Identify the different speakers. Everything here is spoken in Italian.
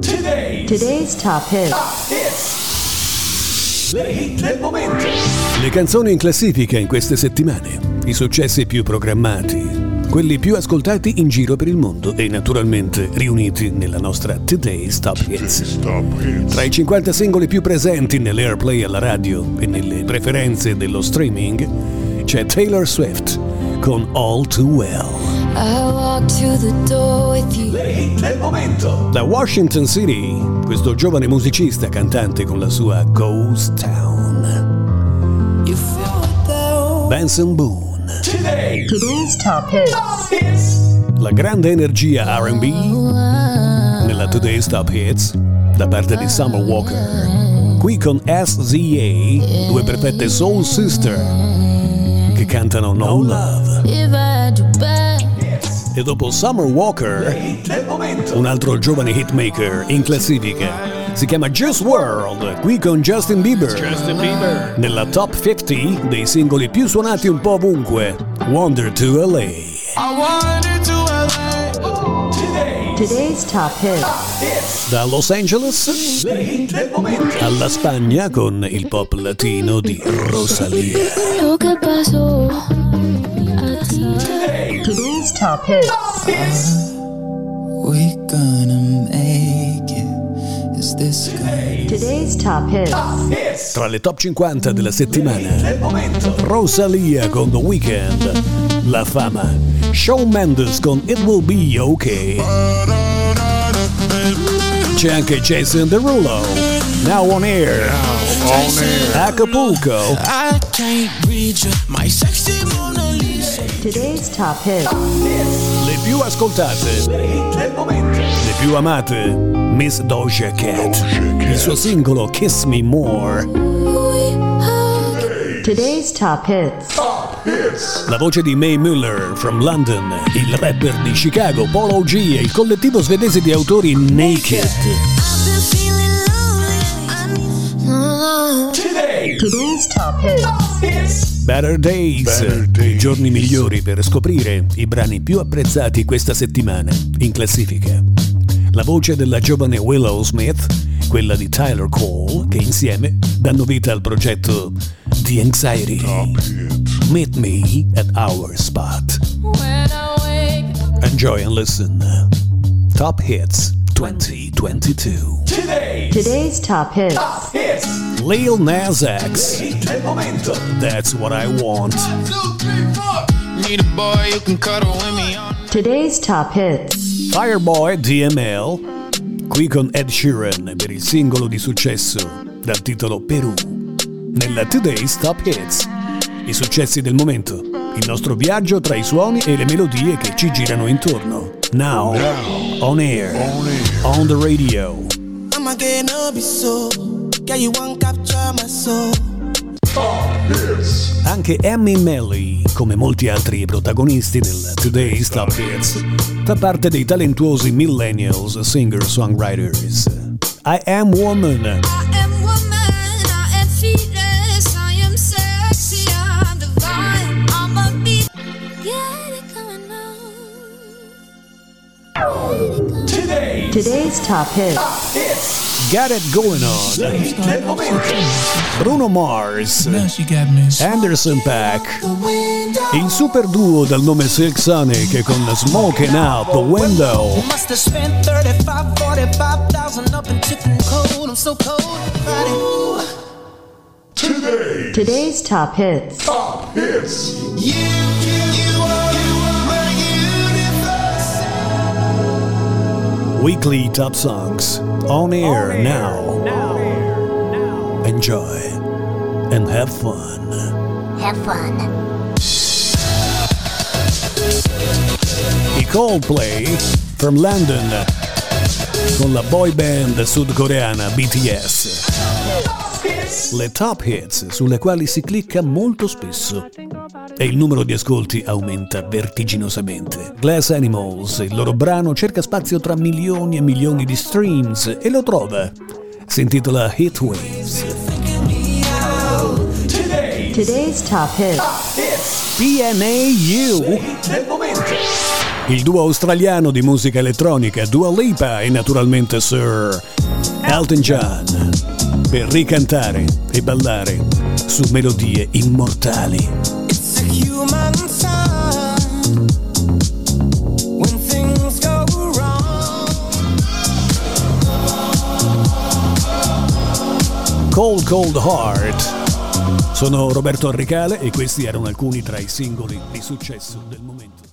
Speaker 1: Today's,
Speaker 2: Today's top hits.
Speaker 1: hits. Le hit del momento.
Speaker 3: Le canzoni in classifica in queste settimane, i successi più programmati, quelli più ascoltati in giro per il mondo e naturalmente riuniti nella nostra Today's Top Hits. Tra i 50 singoli più presenti nell'airplay alla radio e nelle preferenze dello streaming c'è Taylor Swift con All Too Well.
Speaker 4: I walk to the door with you.
Speaker 1: Le hit del momento.
Speaker 3: Da Washington City, questo giovane musicista cantante con la sua Ghost Town.
Speaker 4: You feel it though.
Speaker 3: Benson Boone.
Speaker 1: Today.
Speaker 2: Today's top hits.
Speaker 1: Top hits.
Speaker 3: La grande energia RB nella Today's Top Hits da parte di Summer Walker. Qui con SZA, due perfette soul sister che cantano No Love.
Speaker 4: I
Speaker 3: E dopo Summer Walker,
Speaker 1: Hit
Speaker 3: un altro giovane hitmaker in classifica. Si chiama Juice World, qui con Justin Bieber. Nella top 50 dei singoli più suonati un po' ovunque. Wonder to LA.
Speaker 1: Today.
Speaker 2: Today's top hits.
Speaker 1: Hits.
Speaker 3: Da Los Angeles
Speaker 1: hit
Speaker 3: alla Spagna con il pop latino di Rosalia.
Speaker 4: lo pasó.
Speaker 2: Today's top hits.
Speaker 5: We gonna make it. Is this gonna
Speaker 2: Today's top hits.
Speaker 1: Hits.
Speaker 3: Tra le top 50 della settimana,
Speaker 1: Del momento.
Speaker 3: Rosalia con The Weeknd, La Fama, Shawn Mendes con It Will Be Okay. C'è anche Jason Derulo, Now On Air, Acapulco,
Speaker 5: I can't read you, my sexy Mona Lisa.
Speaker 2: Today's top hits.
Speaker 3: le più ascoltate,
Speaker 1: Le hit
Speaker 3: più amate, Miss Doja Cat, il suo singolo Kiss Me More,
Speaker 2: Today's top hits.
Speaker 3: la voce di May Muller from London, il rapper di Chicago Polo G e il collettivo svedese di autori Naked.
Speaker 1: Today.
Speaker 2: Today's top hits.
Speaker 1: Hits.
Speaker 3: Better Days, i giorni migliori per scoprire i brani più apprezzati questa settimana in classifica. La voce della giovane Willow Smith, quella di Tyler Cole, che insieme danno vita al progetto The Anxiety. Meet me at our spot. Enjoy and listen. Top Hits 2022.
Speaker 1: Today.
Speaker 2: Today's top hits.
Speaker 1: Hits.
Speaker 3: Lil Nas X,
Speaker 1: del momento.
Speaker 3: That's What I Want.
Speaker 5: Need a boy you can cuddle with me on.
Speaker 2: Today's top hits.
Speaker 3: Fireboy DML, qui con Ed Sheeran per il singolo di successo dal titolo Perù. Nella Today's Top Hits, i successi del momento, il nostro viaggio tra i suoni e le melodie che ci girano intorno. Now, on air, on the radio.
Speaker 6: I'ma Yeah, you won't capture my soul.
Speaker 3: Anche Emmy Melly, come molti altri protagonisti del Today's Top Hits, fa parte dei talentuosi millennials singer-songwriters. I Am Woman,
Speaker 4: I am woman, I am fearless, I am sexy, I'm divine, I'm a beat. Get it going on.
Speaker 1: Today.
Speaker 2: Today's top hits.
Speaker 1: Hits.
Speaker 3: Got It Going On,
Speaker 1: Hit del momento.
Speaker 3: Bruno Mars,
Speaker 5: Now she got me.
Speaker 3: Anderson Pack, il super duo dal nome Silk Sonic con Smoking Out the Window,
Speaker 6: Must have spent 35, 45,000 up in chicken cold. I'm so cold. Friday.
Speaker 1: Today.
Speaker 2: Today's top hits.
Speaker 1: Top hits.
Speaker 3: Weekly Top Songs, on air now. Enjoy and have fun.
Speaker 7: Have fun.
Speaker 3: I Coldplay from London con la boy band sudcoreana BTS. Le top hits sulle quali si clicca molto spesso e il numero di ascolti aumenta vertiginosamente. Glass Animals, il loro brano cerca spazio tra milioni e milioni di streams e lo trova. Si intitola Hit Waves.
Speaker 1: Today.
Speaker 2: Today's top.
Speaker 3: PNAU
Speaker 1: Hit del momento.
Speaker 3: il duo australiano di musica elettronica Dua Lipa e naturalmente Sir Elton John per ricantare e ballare su melodie immortali. Cold Cold Heart. Sono Roberto Arricale e questi erano alcuni tra i singoli di successo del momento.